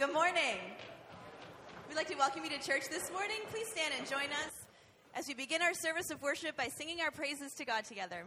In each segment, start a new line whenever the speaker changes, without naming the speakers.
Good morning. We'd like to welcome you to church this morning. Please stand and join us as we begin our service of worship by singing our praises to God together.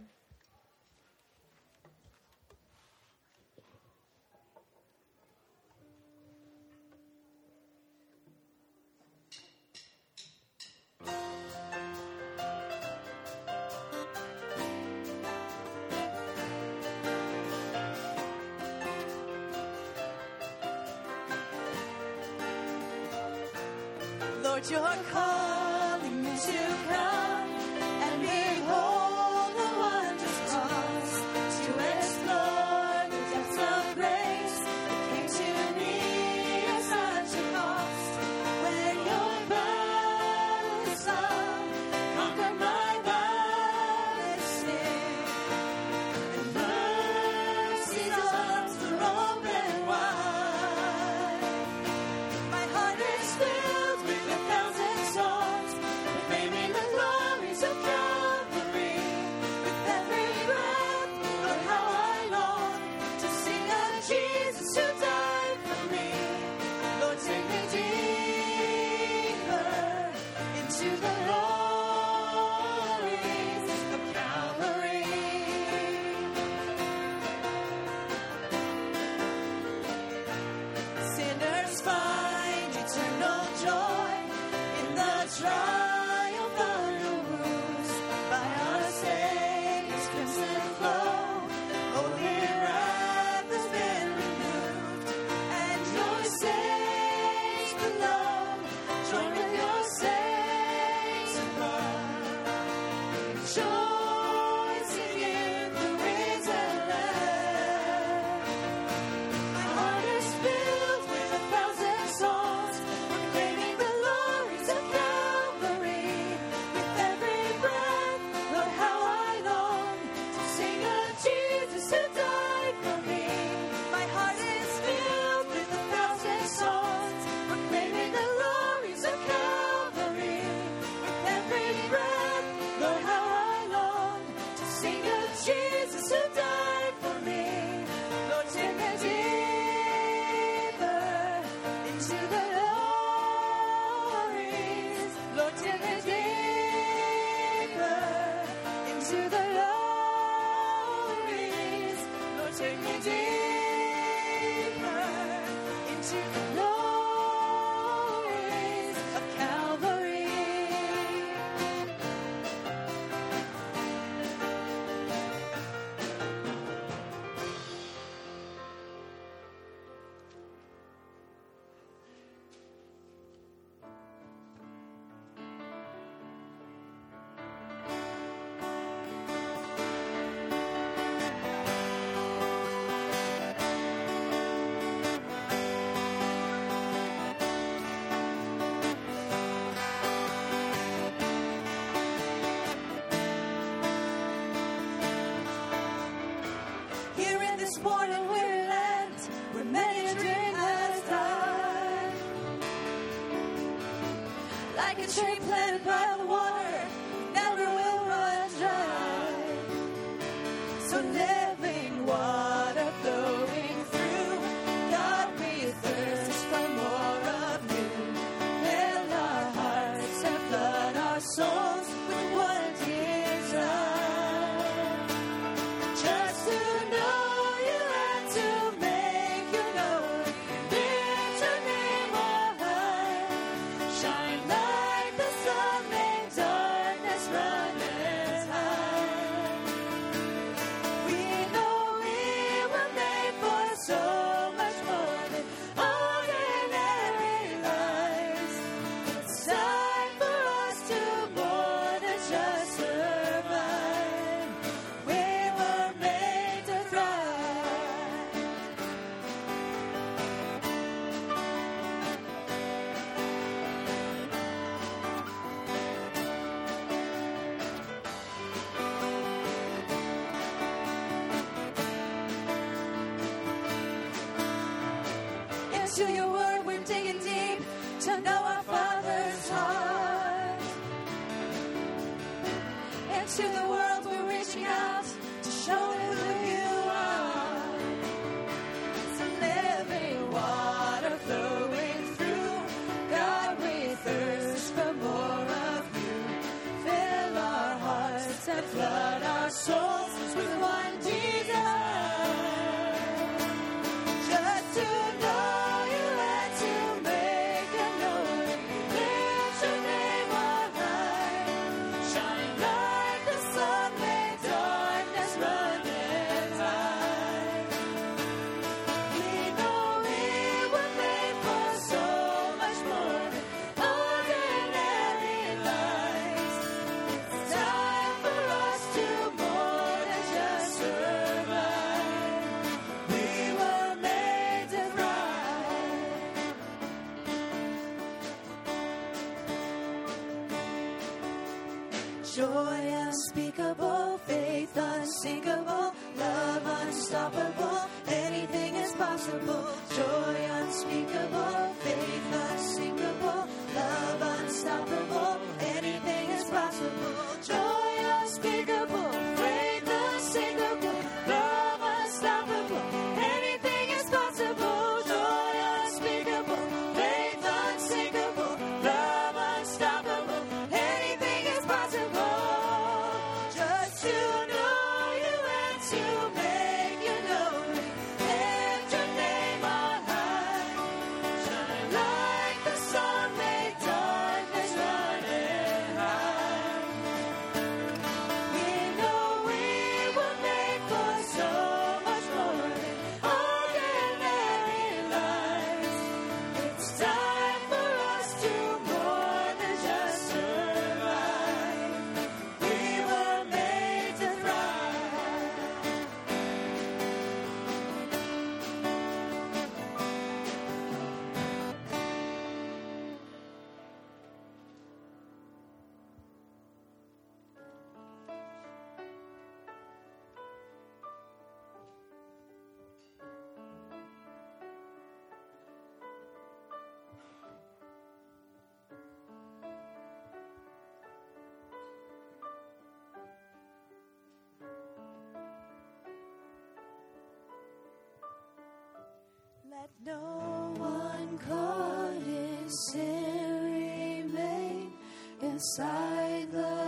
Let no one caught in sin remain inside the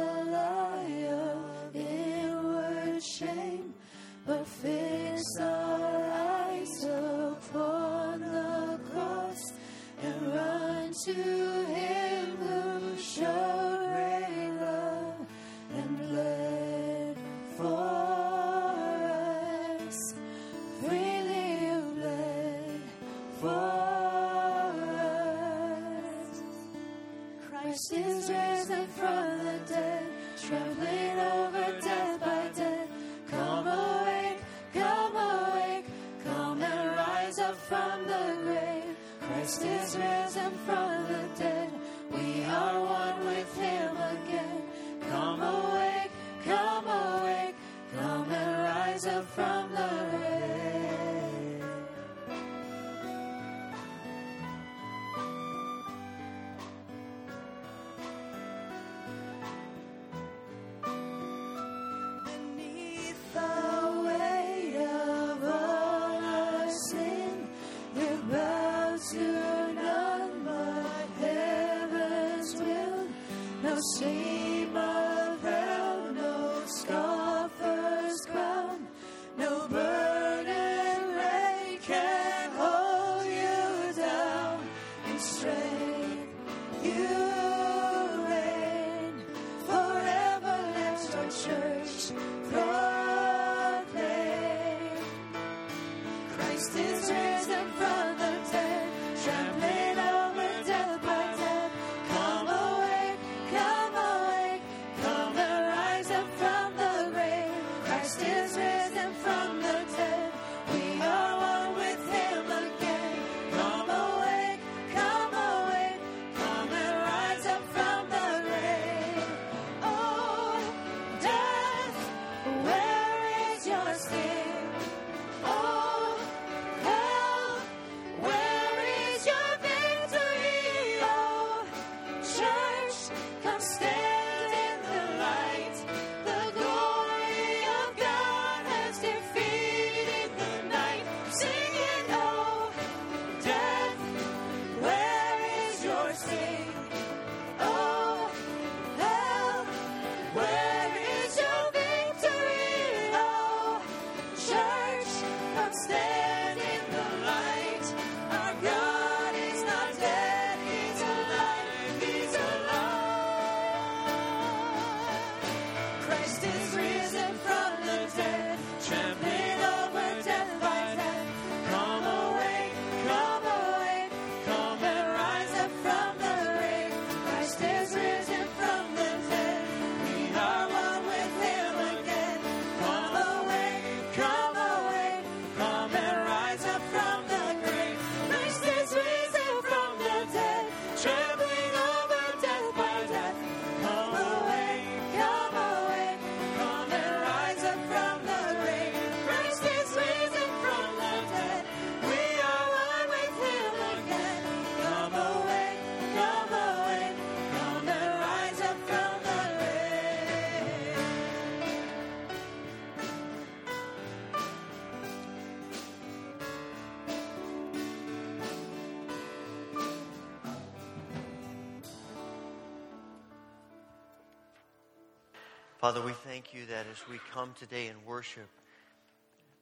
Father, we thank you that as we come today and worship,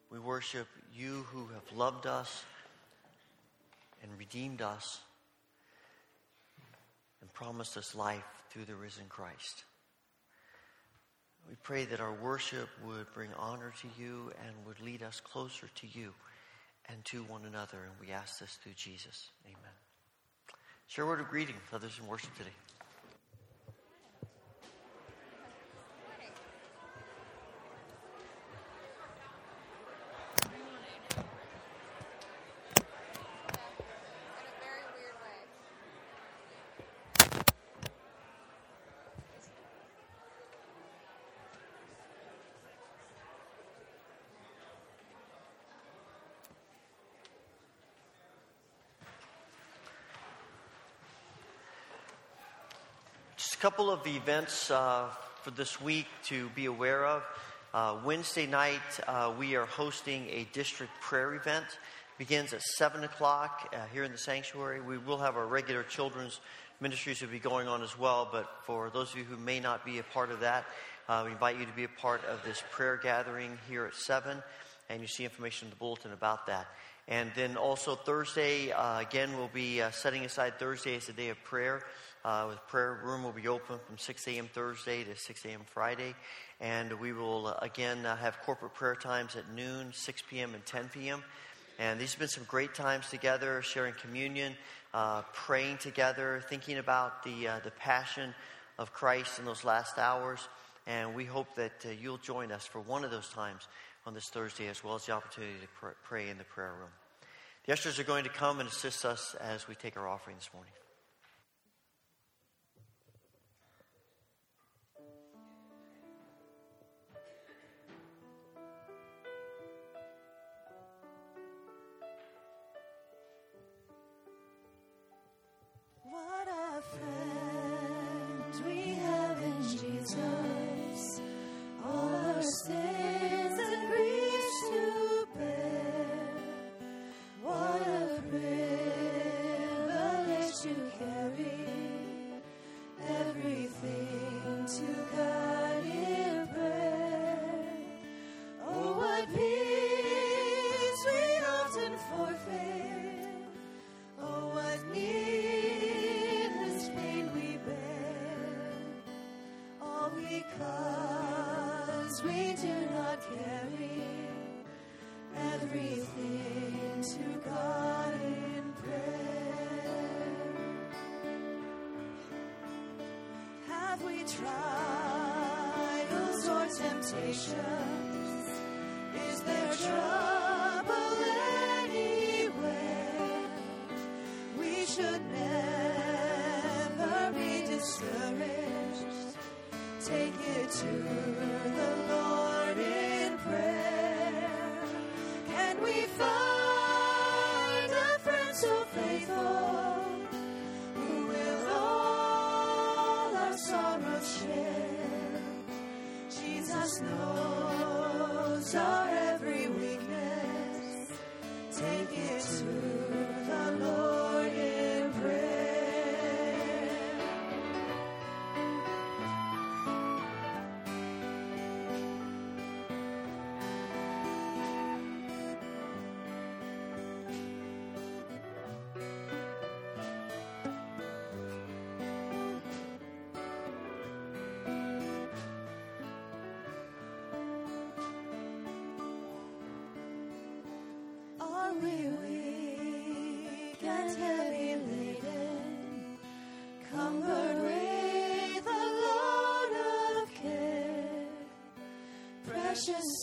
we worship you who have loved us and redeemed us and promised us life through the risen Christ. We pray that our worship would bring honor to you and would lead us closer to you and to one another. And we ask this through Jesus. Amen. Share a word of greeting with others in worship today. Couple of events uh, for this week to be aware of. Uh, Wednesday night, uh, we are hosting a district prayer event. Begins at 7 o'clock uh, here in the sanctuary. We will have our regular children's ministries will be going on as well, but for those of you who may not be a part of that, uh, we invite you to be a part of this prayer gathering here at 7, and you see information in the bulletin about that. And then also Thursday, uh, again, we'll be setting aside Thursday as a day of prayer. Uh, the prayer room will be open from 6 a.m. Thursday to 6 a.m. Friday. And we will, uh, again, uh, have corporate prayer times at noon, 6 p.m., and 10 p.m. And these have been some great times together, sharing communion, uh, praying together, thinking about the, uh, the passion of Christ in those last hours. And we hope that uh, you'll join us for one of those times on this Thursday, as well as the opportunity to pr- pray in the prayer room. The ushers are going to come and assist us as we take our offering this morning.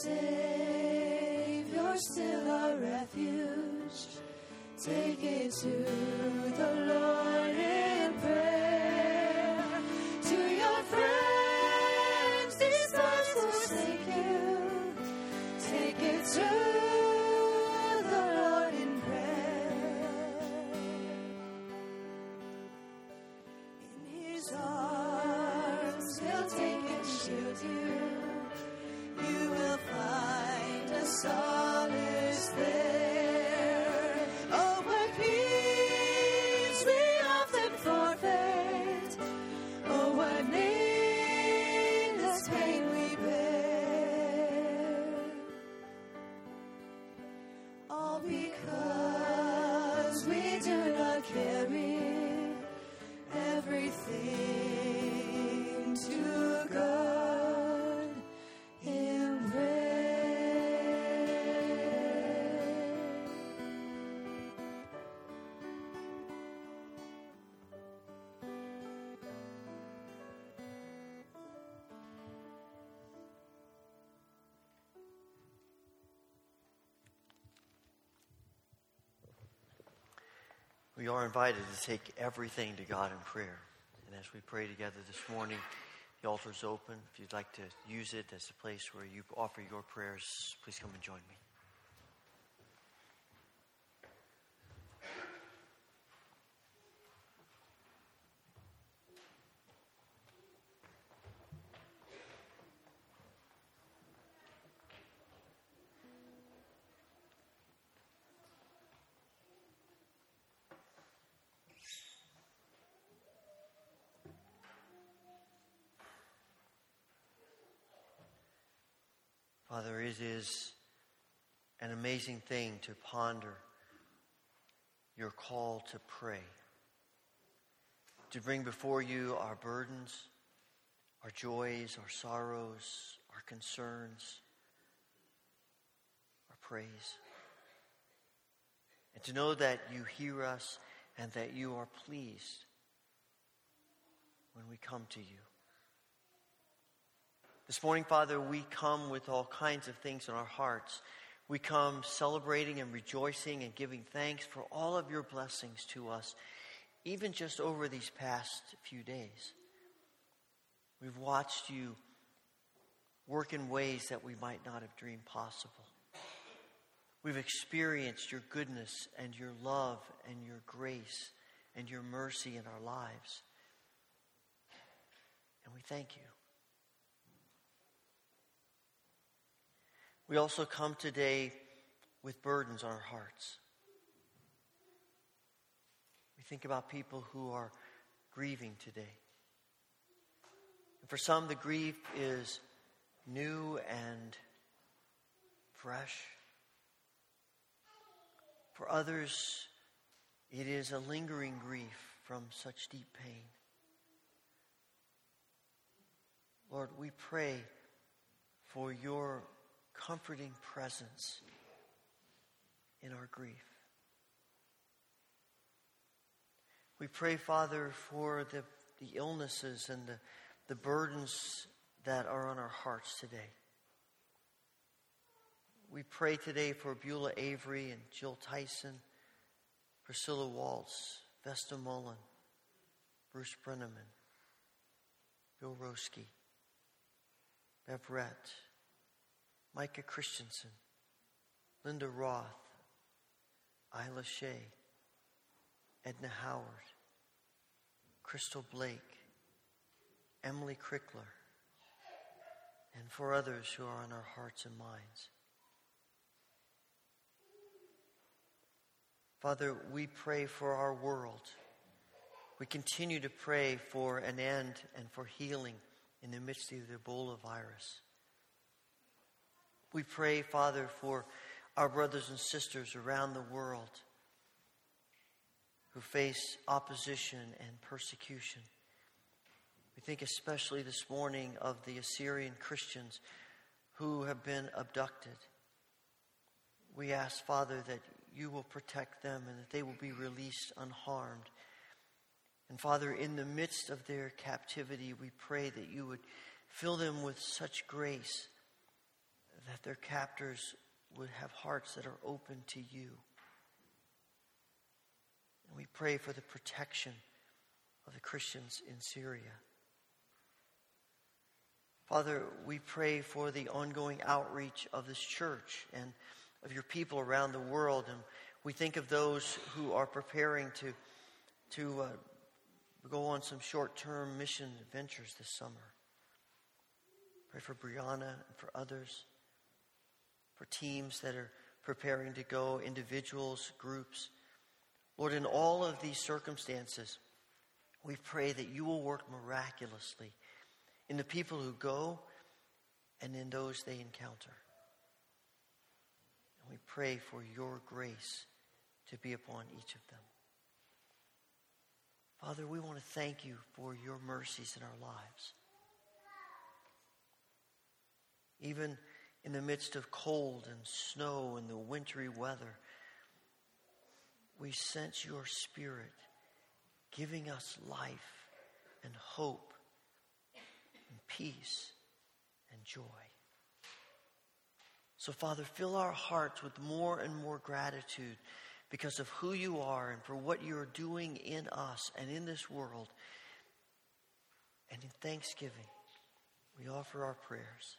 Savior, still our refuge. Take it to the Lord We
are invited to take everything to God in prayer. And as we pray together this morning, the altar is open. If you'd like to use it as a place where you offer your prayers, please come and join me. Father, it is an amazing thing to ponder your call to pray, to bring before you our burdens, our joys, our sorrows, our concerns, our praise, and to know that you hear us and that you are pleased when we come to you. This morning, Father, we come with all kinds of things in our hearts. We come celebrating and rejoicing and giving thanks for all of your blessings to us, even just over these past few days. We've watched you work in ways that we might not have dreamed possible. We've experienced your goodness and your love and your grace and your mercy in our lives. And we thank you. We also come today with burdens on our hearts. We think about people who are grieving today. And for some, the grief is new and fresh. For others, it is a lingering grief from such deep pain. Lord, we pray for your comforting presence in our grief. We pray, Father, for the, the illnesses and the, the burdens that are on our hearts today. We pray today for Beulah Avery and Jill Tyson, Priscilla Waltz, Vesta Mullen, Bruce Brenneman, Bill Roski, Beverett, Micah Christensen, Linda Roth, Isla Shea, Edna Howard, Crystal Blake, Emily Crickler, and for others who are on our hearts and minds. Father, we pray for our world. We continue to pray for an end and for healing in the midst of the Ebola virus. We pray, Father, for our brothers and sisters around the world who face opposition and persecution. We think especially this morning of the Assyrian Christians who have been abducted. We ask, Father, that you will protect them and that they will be released unharmed. And Father, in the midst of their captivity, we pray that you would fill them with such grace that their captors would have hearts that are open to you. And we pray for the protection of the Christians in Syria. Father, we pray for the ongoing outreach of this church and of your people around the world. And we think of those who are preparing to, to uh, go on some short term mission adventures this summer. Pray for Brianna and for others for teams that are preparing to go, individuals, groups. Lord, in all of these circumstances, we pray that you will work miraculously in the people who go and in those they encounter. And we pray for your grace to be upon each of them. Father, we want to thank you for your mercies in our lives. Even in the midst of cold and snow and the wintry weather, we sense your spirit giving us life and hope and peace and joy. So, Father, fill our hearts with more and more gratitude because of who you are and for what you are doing in us and in this world. And in thanksgiving, we offer our prayers.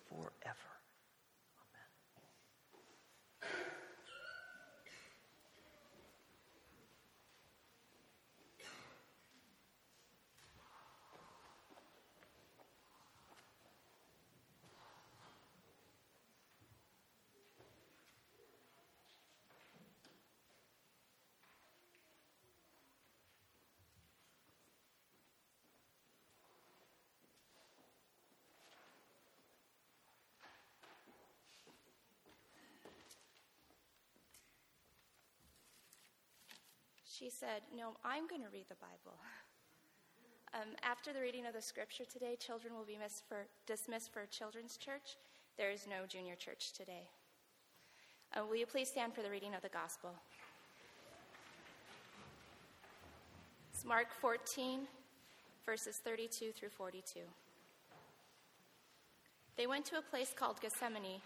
forever.
She said, No, I'm going to read the Bible. Um, after the reading of the scripture today, children will be for, dismissed for children's church. There is no junior church today. Uh, will you please stand for the reading of the gospel? It's Mark 14, verses 32 through 42. They went to a place called Gethsemane,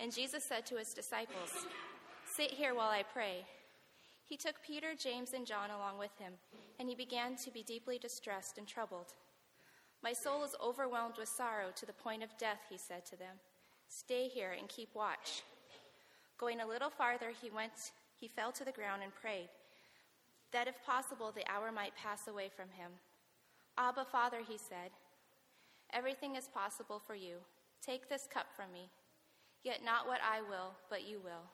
and Jesus said to his disciples, Sit here while I pray. He took Peter, James, and John along with him, and he began to be deeply distressed and troubled. My soul is overwhelmed with sorrow to the point of death, he said to them. Stay here and keep watch. Going a little farther, he went, he fell to the ground and prayed that if possible the hour might pass away from him. Abba, Father, he said, everything is possible for you. Take this cup from me. Yet not what I will, but you will.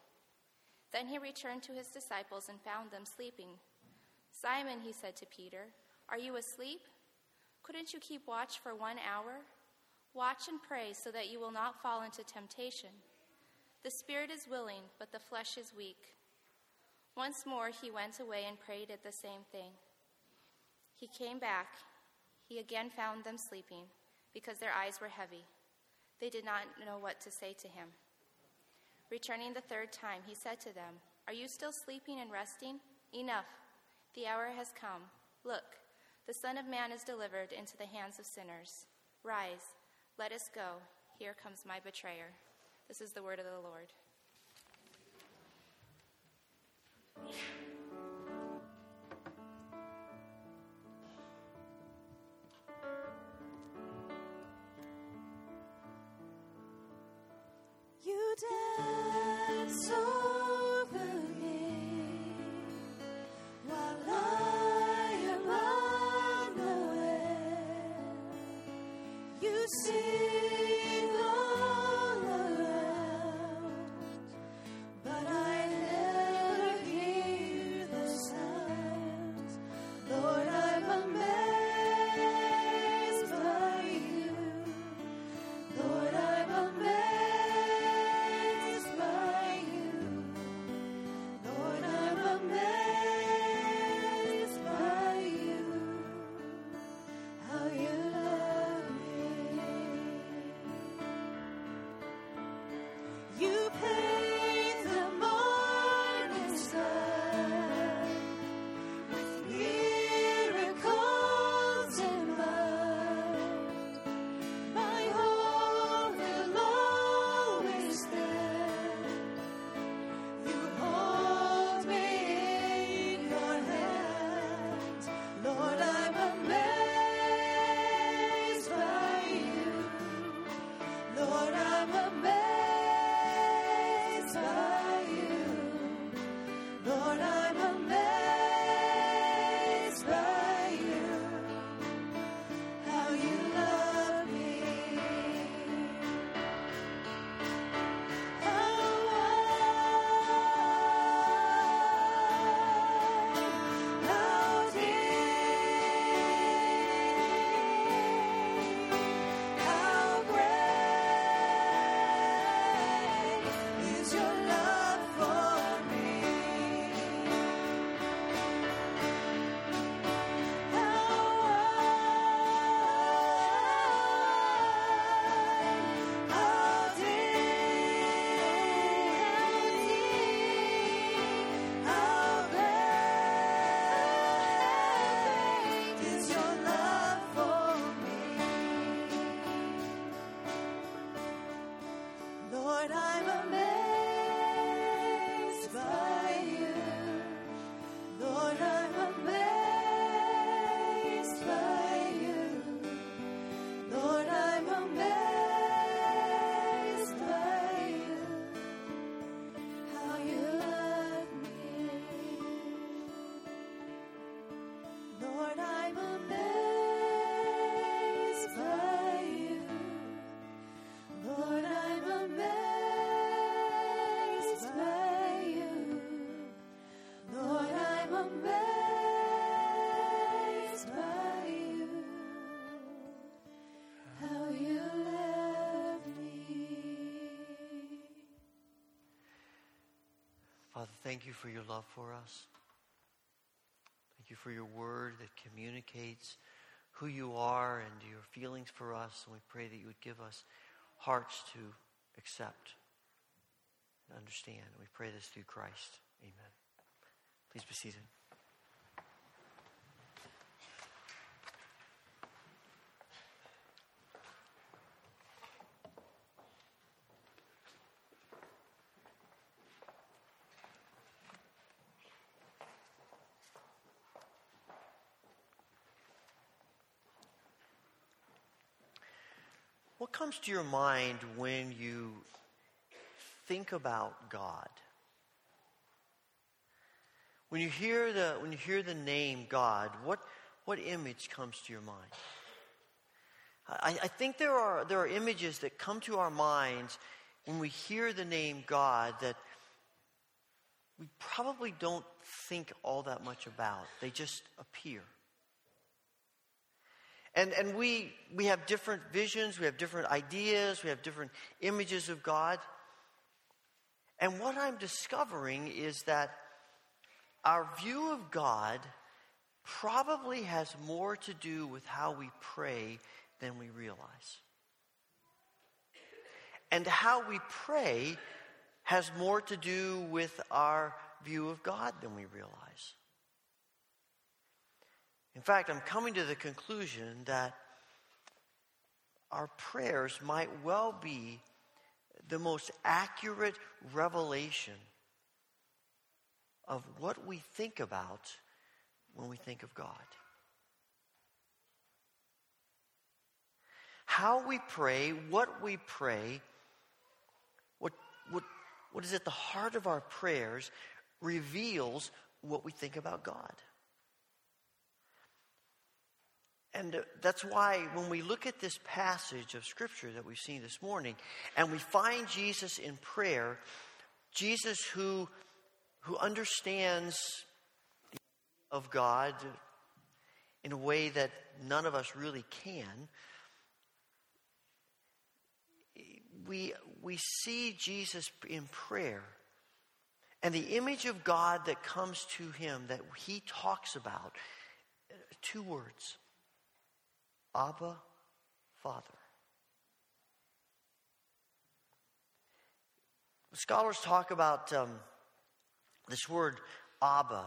Then he returned to his disciples and found them sleeping. Simon, he said to Peter, Are you asleep? Couldn't you keep watch for one hour? Watch and pray so that you will not fall into temptation. The spirit is willing, but the flesh is weak. Once more he went away and prayed at the same thing. He came back. He again found them sleeping because their eyes were heavy. They did not know what to say to him. Returning the third time, he said to them, Are you still sleeping and resting? Enough. The hour has come. Look, the Son of Man is delivered into the hands of sinners. Rise, let us go. Here comes my betrayer. This is the word of the Lord.
You dance
thank you for your love for us. Thank you for your word that communicates who you are and your feelings for us. And we pray that you would give us hearts to accept and understand. And we pray this through Christ. Amen. Please be seated. What comes to your mind when you think about God? When you hear the, when you hear the name God, what, what image comes to your mind? I, I think there are, there are images that come to our minds when we hear the name God that we probably don't think all that much about. They just appear. And, and we, we have different visions, we have different ideas, we have different images of God. And what I'm discovering is that our view of God probably has more to do with how we pray than we realize. And how we pray has more to do with our view of God than we realize. In fact, I'm coming to the conclusion that our prayers might well be the most accurate revelation of what we think about when we think of God. How we pray, what we pray, what, what, what is at the heart of our prayers reveals what we think about God. And that's why when we look at this passage of Scripture that we've seen this morning, and we find Jesus in prayer, Jesus who, who understands of God in a way that none of us really can, we, we see Jesus in prayer. And the image of God that comes to him that he talks about, two words Abba, Father. Scholars talk about um, this word Abba.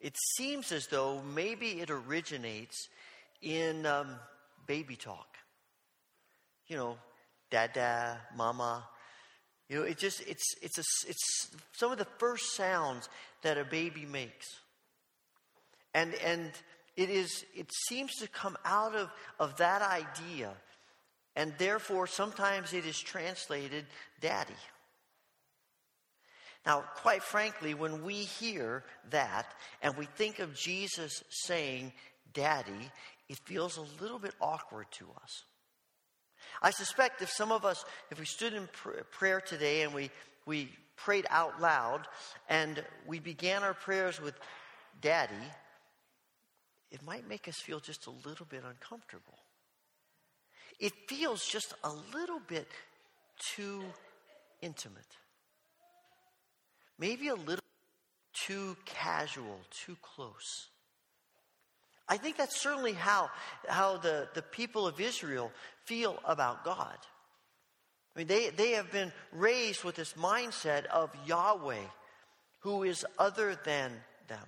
It seems as though maybe it originates in um, baby talk. You know, dada, mama. You know, it just it's it's a, it's some of the first sounds that a baby makes. And and it is it seems to come out of, of that idea and therefore sometimes it is translated daddy. Now quite frankly when we hear that and we think of jesus saying daddy it feels a little bit awkward to us. I suspect if some of us if we stood in pr- prayer today and we we prayed out loud and we began our prayers with daddy it might make us feel just a little bit uncomfortable. It feels just a little bit too intimate. Maybe a little too casual, too close. I think that's certainly how, how the, the people of Israel feel about God. I mean, they, they have been raised with this mindset of Yahweh, who is other than them.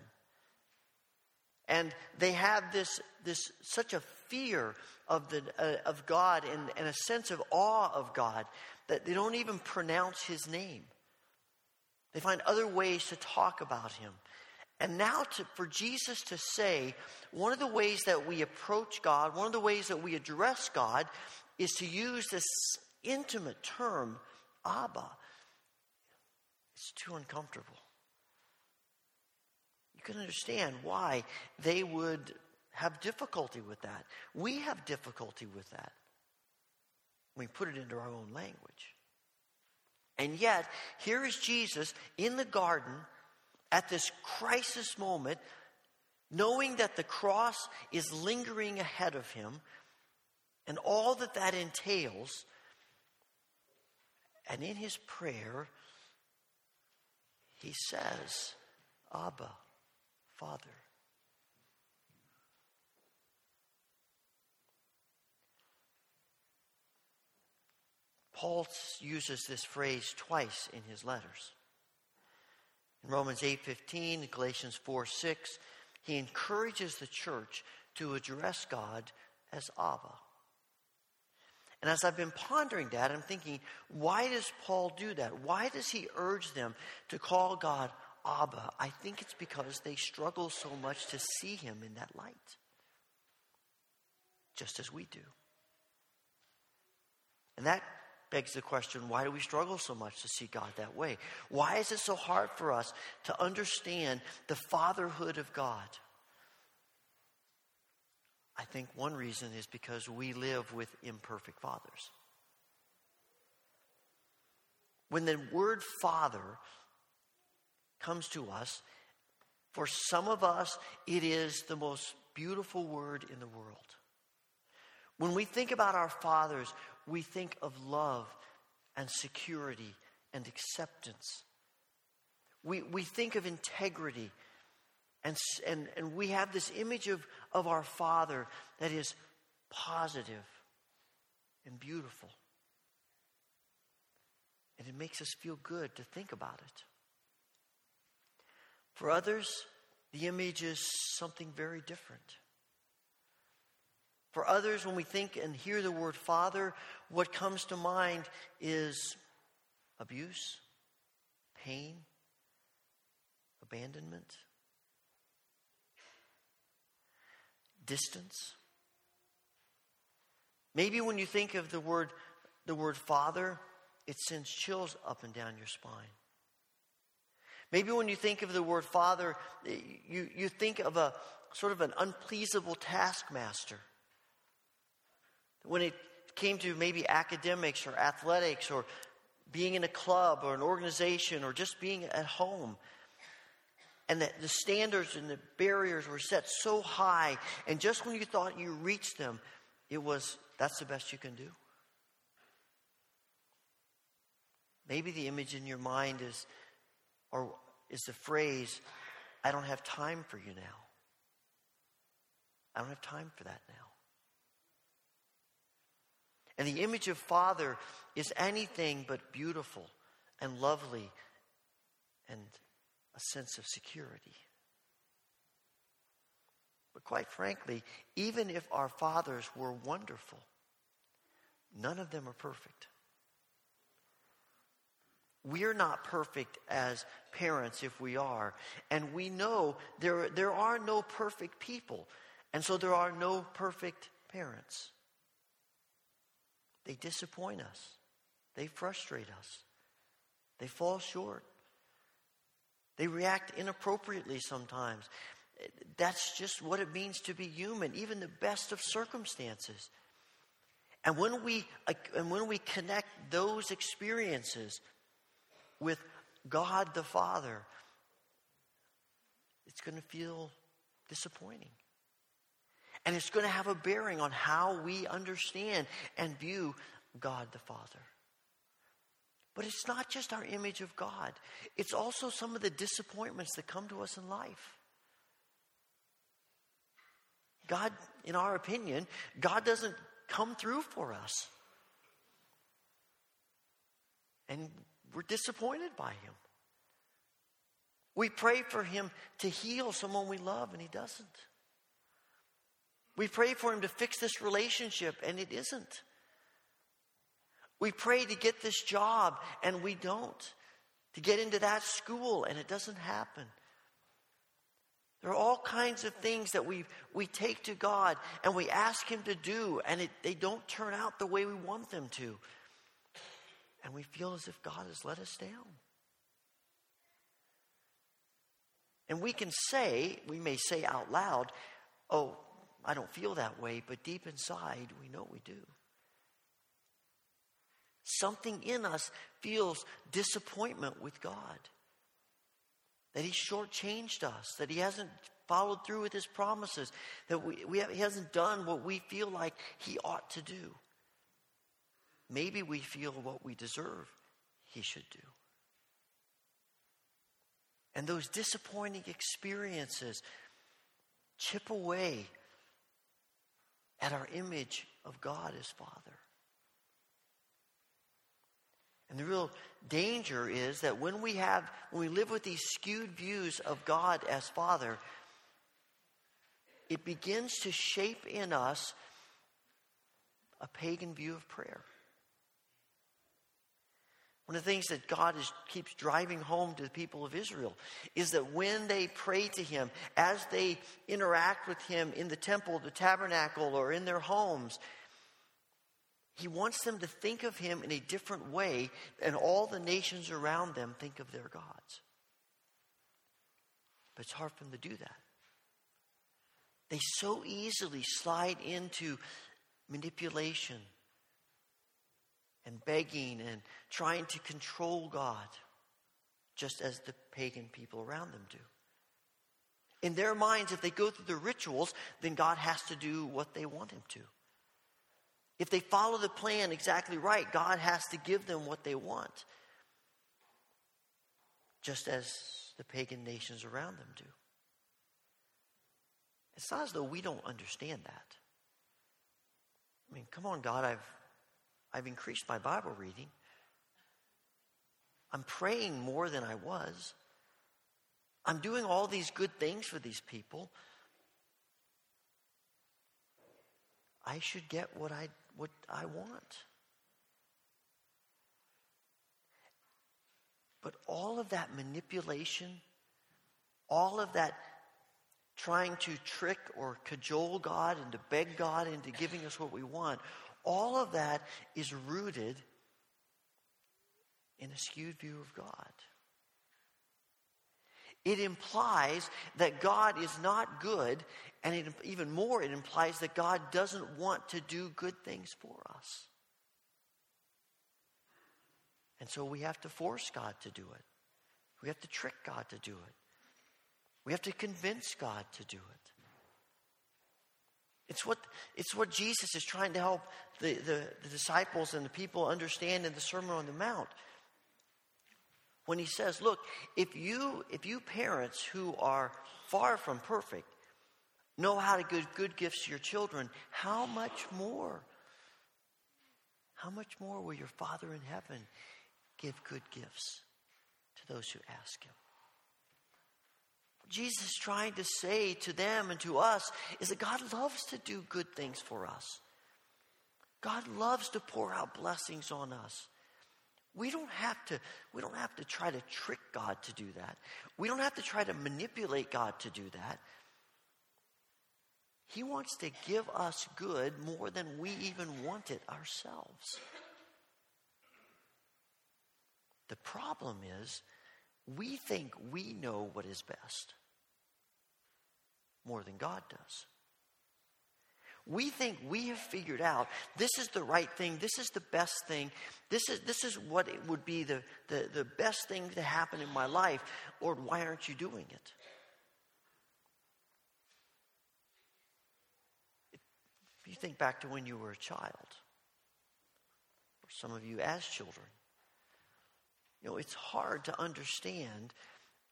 And they have this, this such a fear of, the, uh, of God and, and a sense of awe of God that they don't even pronounce his name. They find other ways to talk about him. And now, to, for Jesus to say, one of the ways that we approach God, one of the ways that we address God, is to use this intimate term, Abba. It's too uncomfortable you can understand why they would have difficulty with that. We have difficulty with that. We put it into our own language. And yet, here is Jesus in the garden at this crisis moment, knowing that the cross is lingering ahead of him and all that that entails. And in his prayer, he says, Abba, Father. Paul uses this phrase twice in his letters. In Romans 8:15, Galatians 4:6, he encourages the church to address God as Abba. And as I've been pondering that, I'm thinking, why does Paul do that? Why does he urge them to call God Abba? I think it's because they struggle so much to see him in that light, just as we do. And that begs the question why do we struggle so much to see God that way? Why is it so hard for us to understand the fatherhood of God? I think one reason is because we live with imperfect fathers. When the word father comes to us, for some of us, it is the most beautiful word in the world. When we think about our fathers, we think of love and security and acceptance. We, we think of integrity. And, and, and we have this image of, of our Father that is positive and beautiful. And it makes us feel good to think about it. For others, the image is something very different. For others, when we think and hear the word father, what comes to mind is abuse, pain, abandonment, distance. Maybe when you think of the word, the word father, it sends chills up and down your spine. Maybe when you think of the word father, eh, you, you think of a sort of an unpleasable taskmaster when it came to maybe academics or athletics or being in a club or an organization or just being at home. And that the standards and the barriers were set so high, and just when you thought you reached them, it was that's the best you can do. Maybe the image in your mind is, or is the phrase, I don't have time for you now. I don't have time for that now. And the image of Father is anything but beautiful and lovely and a sense of security. But quite frankly, even if our fathers were wonderful, none of them are perfect. We're not perfect as parents if we are. And we know there, there are no perfect people. And so there are no perfect parents. They disappoint us, they frustrate us, they fall short, they react inappropriately sometimes. That's just what it means to be human, even the best of circumstances. And when we, and when we connect those experiences with God the Father, it's going to feel disappointing. And it's going to have a bearing on how we understand and view God the Father. But it's not just our image of God, it's also some of the disappointments that come to us in life. God, in our opinion, God doesn't come through for us. And we're disappointed by Him. We pray for Him to heal someone we love, and He doesn't. We pray for him to fix this relationship, and it isn't. We pray to get this job, and we don't. To get into that school, and it doesn't happen. There are all kinds of things that we, we take to God and we ask Him to do, and it, they don't turn out the way we want them to. And we feel as if God has let us down. And we can say, we may say out loud, oh, I don't feel that way, but deep inside, we know we do. Something in us feels disappointment with God. That He shortchanged us, that He hasn't followed through with His promises, that we, we have, He hasn't done what we feel like He ought to do. Maybe we feel what we deserve He should do. And those disappointing experiences chip away at our image of God as Father. And the real danger is that when we have, when we live with these skewed views of God as Father, it begins to shape in us a pagan view of prayer. One of the things that God is, keeps driving home to the people of Israel is that when they pray to Him, as they interact with Him in the temple, the tabernacle, or in their homes, He wants them to think of Him in a different way than all the nations around them think of their gods. But it's hard for them to do that. They so easily slide into manipulation and begging and trying to control God, just as the pagan people around them do. In their minds, if they go through the rituals, then God has to do what they want Him to. If they follow the plan exactly right, God has to give them what they want, just as the pagan nations around them do. It's not as though we don't understand that. I mean, come on, God, I've I've increased my Bible reading. I'm praying more than I was. I'm doing all these good things for these people. I should get what I, what I want. But all of that manipulation, all of that trying to trick or cajole God and to beg God into giving us what we want, all of that is rooted in a skewed view of God. It implies that God is not good, and it, even more, it implies that God doesn't want to do good things for us. And so we have to force God to do it. We have to trick God to do it. We have to convince God to do it. It's what, it's what Jesus is trying to help the, the, the disciples and the people understand in the Sermon on the Mount. When he says, Look, if you, if you parents who are far from perfect know how to give good gifts to your children, how much more? How much more will your Father in heaven give good gifts to those who ask him? Jesus is trying to say to them and to us is that God loves to do good things for us. God loves to pour out blessings on us. We don't have to we don't have to try to trick God to do that. We don't have to try to manipulate God to do that. He wants to give us good more than we even want it ourselves. The problem is we think we know what is best more than God does. We think we have figured out this is the right thing, this is the best thing, this is, this is what it would be the, the, the best thing to happen in my life. Lord, why aren't you doing it? If you think back to when you were a child, or some of you as children, you know, it's hard to understand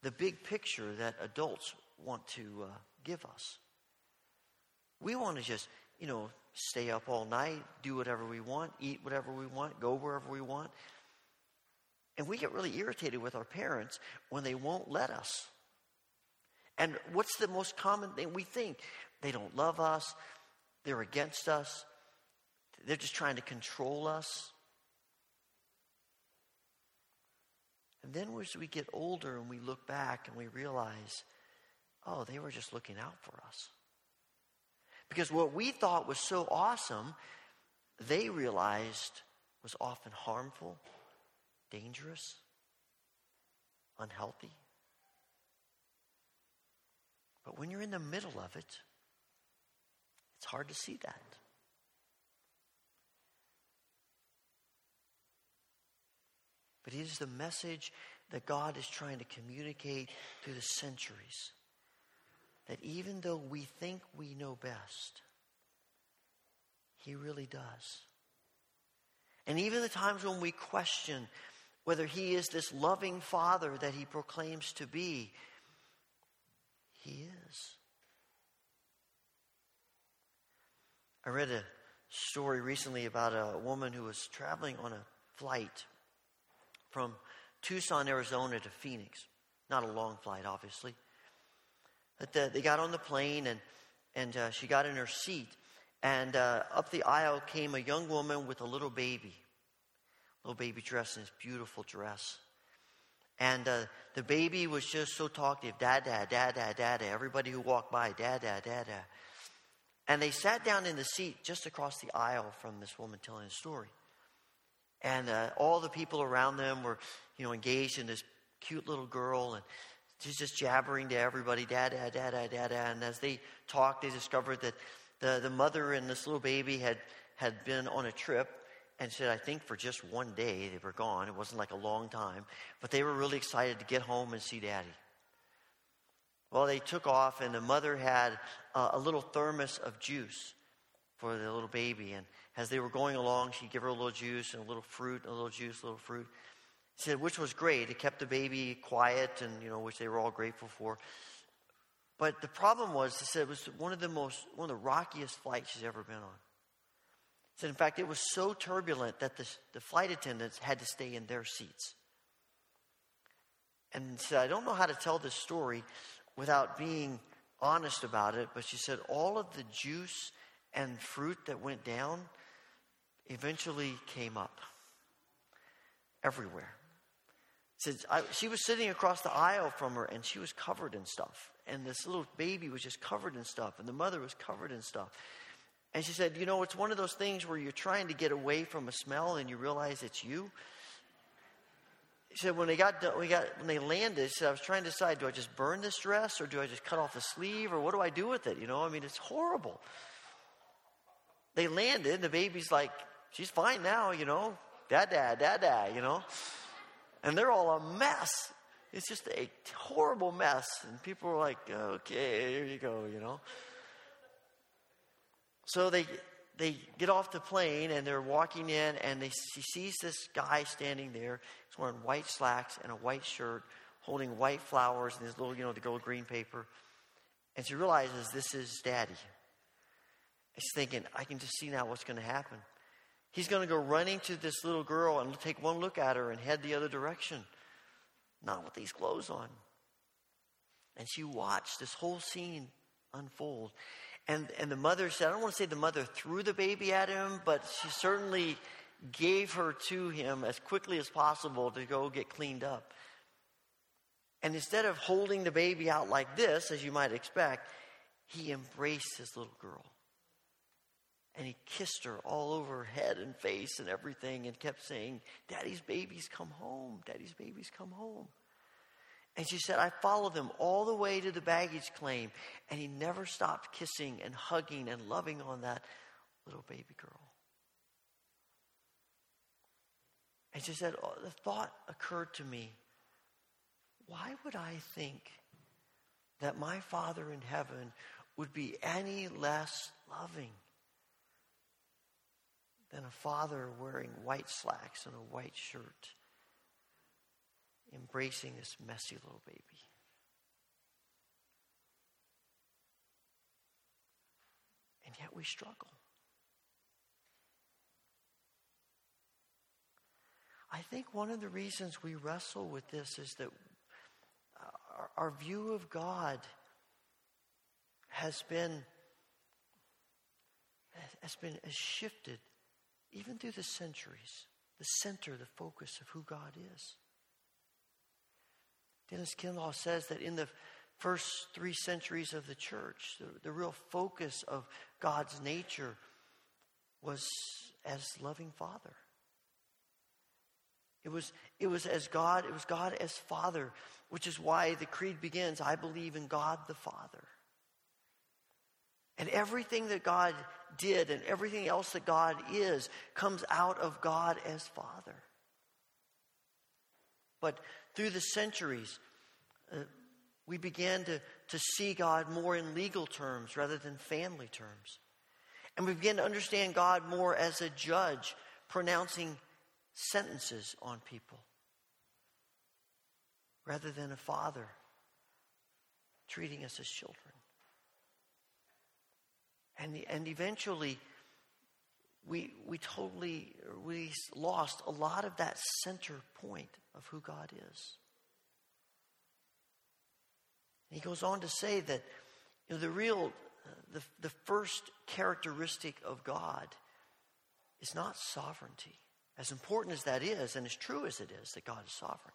the big picture that adults want to uh, give us. We want to just, you know, stay up all night, do whatever we want, eat whatever we want, go wherever we want. And we get really irritated with our parents when they won't let us. And what's the most common thing we think? They don't love us, they're against us, they're just trying to control us. And then as we get older and we look back and we realize, oh, they were just looking out for us. Because what we thought was so awesome, they realized was often harmful, dangerous, unhealthy. But when you're in the middle of it, it's hard to see that. But it is the message that God is trying to communicate through the centuries that even though we think we know best, He really does. And even the times when we question whether he is this loving father that he proclaims to be. He is. I read a story recently about a woman who was traveling on a flight from Tucson, Arizona to Phoenix. Not a long flight, obviously. But the, they got on the plane and, and uh, she got in her seat. And uh, up the aisle came a young woman with a little baby. Little baby dressed in this beautiful dress. And uh, the baby was just so talkative, dad, dad, dad, dad, dad. Everybody who walked by, dad, dad, dad, dad. And they sat down in the seat just across the aisle from this woman telling the story. And uh, all the people around them were, you know, engaged in this cute little girl, and she's just jabbering to everybody, dad, dad, dad, dad, dad. And as they talked, they discovered that the, the mother and this little baby had, had been on a trip and said, I think for just one day they were gone. It wasn't like a long time, but they were really excited to get home and see daddy. Well, they took off, and the mother had uh, a little thermos of juice for the little baby. And as they were going along, she'd give her a little juice and a little fruit, a little juice, a little fruit. Said, which was great. It kept the baby quiet, and you know, which they were all grateful for. But the problem was, she said, it was one of the most, one of the rockiest flights she's ever been on. Said, in fact, it was so turbulent that the, the flight attendants had to stay in their seats. And said, I don't know how to tell this story without being honest about it, but she said all of the juice and fruit that went down eventually came up everywhere. Said I, she was sitting across the aisle from her and she was covered in stuff. And this little baby was just covered in stuff, and the mother was covered in stuff. And she said, You know, it's one of those things where you're trying to get away from a smell and you realize it's you. He said, when they got done, we got when they landed, he said, I was trying to decide, do I just burn this dress or do I just cut off the sleeve or what do I do with it? You know, I mean, it's horrible. They landed, the baby's like, she's fine now, you know, dad, dad, dad, dad, you know, and they're all a mess. It's just a horrible mess, and people are like, okay, here you go, you know. So they they get off the plane and they're walking in, and they, she sees this guy standing there. He's wearing white slacks and a white shirt, holding white flowers and his little, you know, the gold green paper. And she realizes this is daddy. She's thinking, I can just see now what's going to happen. He's going to go running to this little girl and take one look at her and head the other direction. Not with these clothes on. And she watched this whole scene unfold. And, and the mother said, I don't want to say the mother threw the baby at him, but she certainly gave her to him as quickly as possible to go get cleaned up. And instead of holding the baby out like this, as you might expect, he embraced his little girl. And he kissed her all over her head and face and everything and kept saying, Daddy's babies come home. Daddy's babies come home. And she said, I followed them all the way to the baggage claim. And he never stopped kissing and hugging and loving on that little baby girl. And she said, oh, The thought occurred to me why would I think that my Father in heaven would be any less loving than a father wearing white slacks and a white shirt? embracing this messy little baby. And yet we struggle. I think one of the reasons we wrestle with this is that uh, our, our view of God has been has been has shifted even through the centuries. The center, the focus of who God is. Dennis Kinlaw says that in the first three centuries of the church, the, the real focus of God's nature was as loving Father. It was, it was as God, it was God as Father, which is why the creed begins, I believe in God the Father. And everything that God did and everything else that God is comes out of God as Father. But through the centuries, uh, we began to, to see God more in legal terms rather than family terms. And we began to understand God more as a judge pronouncing sentences on people rather than a father treating us as children. And, and eventually, we, we totally we lost a lot of that center point of who God is. He goes on to say that you know, the real, the, the first characteristic of God is not sovereignty. As important as that is, and as true as it is that God is sovereign,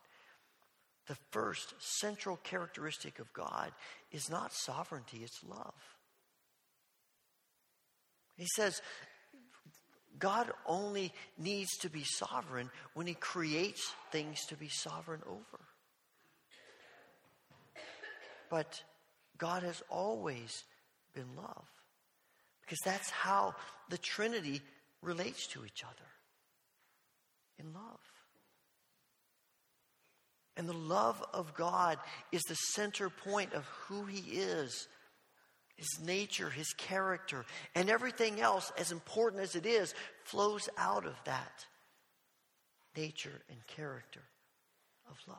the first central characteristic of God is not sovereignty, it's love. He says God only needs to be sovereign when He creates things to be sovereign over. But God has always been love because that's how the Trinity relates to each other in love. And the love of God is the center point of who He is his nature, his character, and everything else, as important as it is, flows out of that nature and character of love.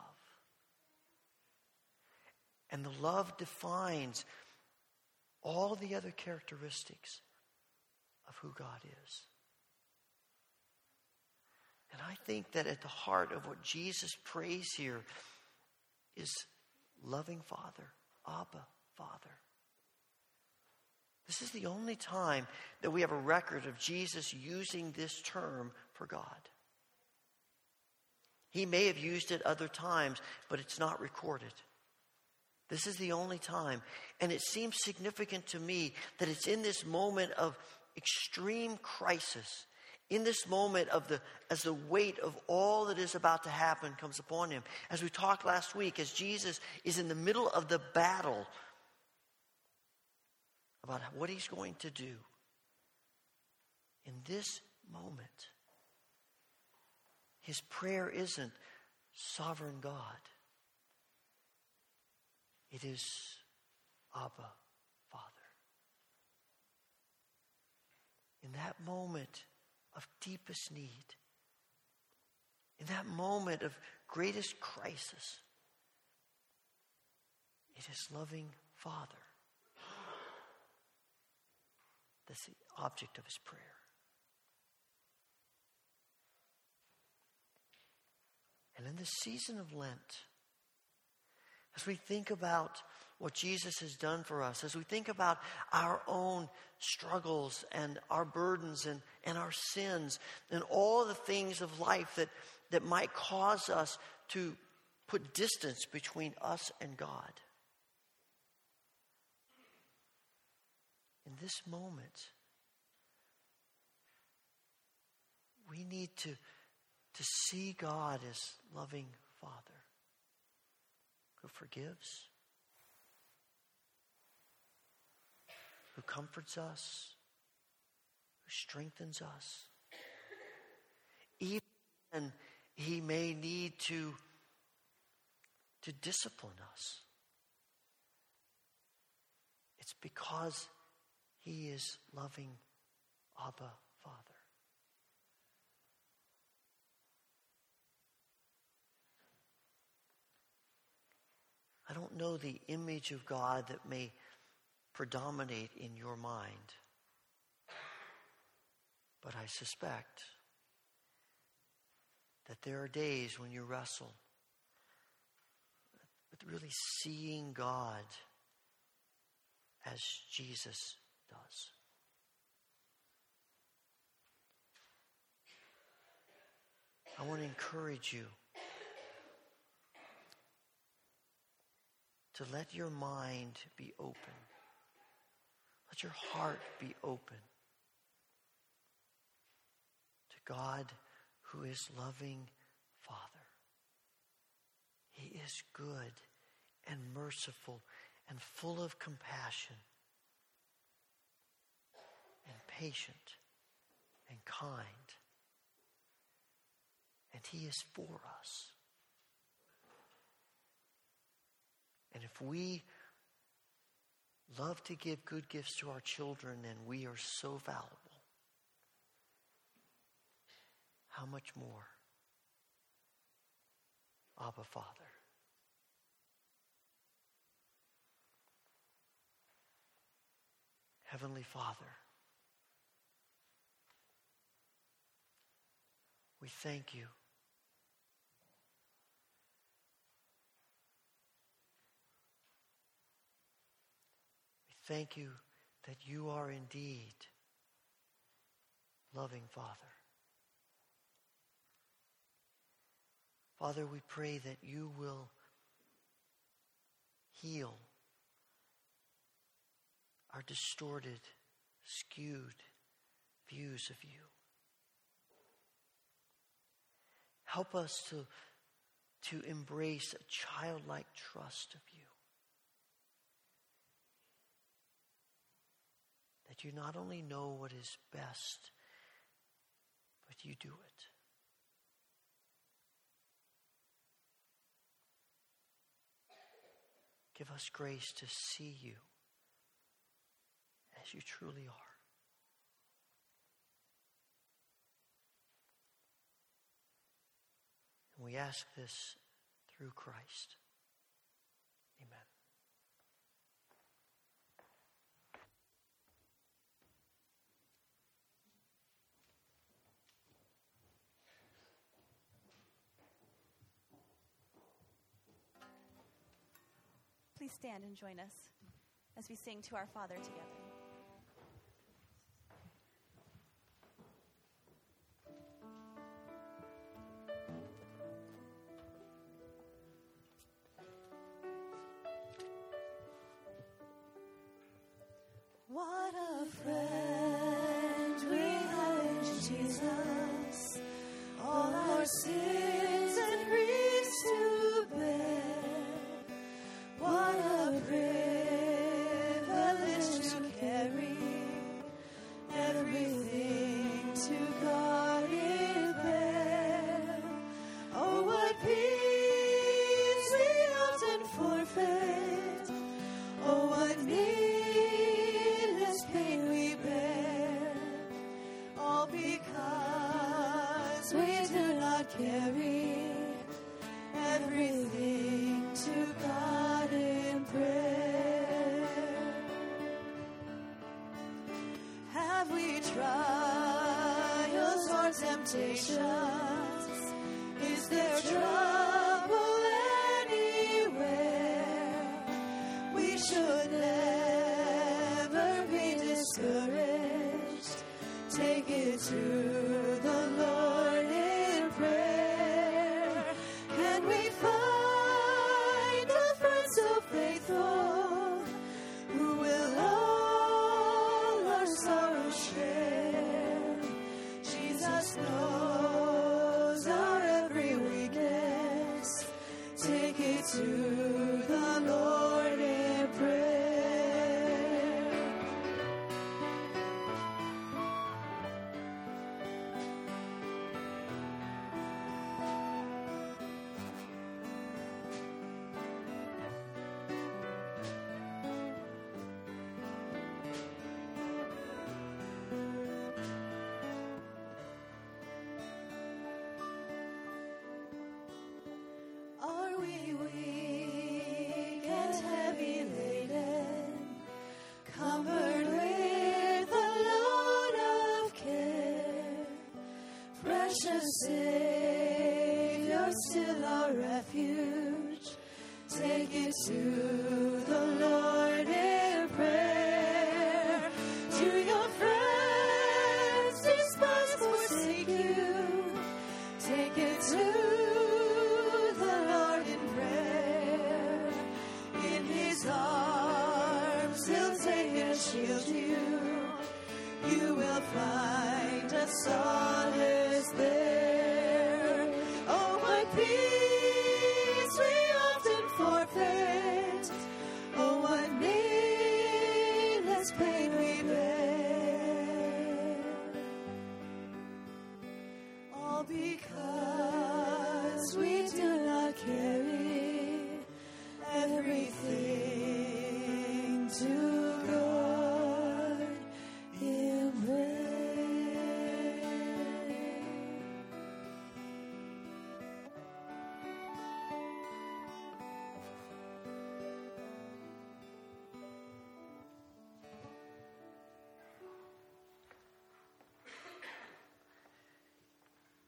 And the love defines all the other characteristics of who God is. And I think that at the heart of what Jesus prays here is loving Father, Abba, Father. This is the only time that we have a record of Jesus using this term for God. He may have used it other times, but it's not recorded. This is the only time. And it seems significant to me that it's in this moment of extreme crisis, in this moment of the as the weight of all that is about to happen comes upon him. As we talked last week, as Jesus is in the middle of the battle about what he's going to do in this moment. His prayer isn't sovereign God. It is Abba, Father. In that moment of deepest need, in that moment of greatest crisis, it is loving Father that's the object of his prayer. And in the season of Lent, as we think about what Jesus has done for us, as we think about our own struggles and our burdens and, and our sins and all the things of life that, that might cause us to put distance between us and God. In this moment, we need to, to see God as loving Father who forgives, who comforts us, who strengthens us. Even he may need to, to discipline us. It's because he is loving Abba, Father. I don't know the image of God that may predominate in your mind, but I suspect that there are days when you wrestle with really seeing God as Jesus does. I want to encourage you to let your mind be open. Let your heart be open to God who is loving Father. He is good and merciful and full of compassion patient and kind. And He is for us. And if we love to give good gifts to our children, then we are so valuable. How much more? Abba, Father. Heavenly Father. We thank you. We thank you that you are indeed loving Father. Father, we pray that you will heal our distorted, skewed views of you. Help us to, to embrace a childlike trust of you. That you not only know what is best, but you do it. Give us grace to see you as you truly are. And we ask this through Christ. Amen.
Please stand and join us as we sing to our Father together. What a friend we have in Jesus, all our sins carry everything to God in prayer. Have we trials or temptations? Precious Savior,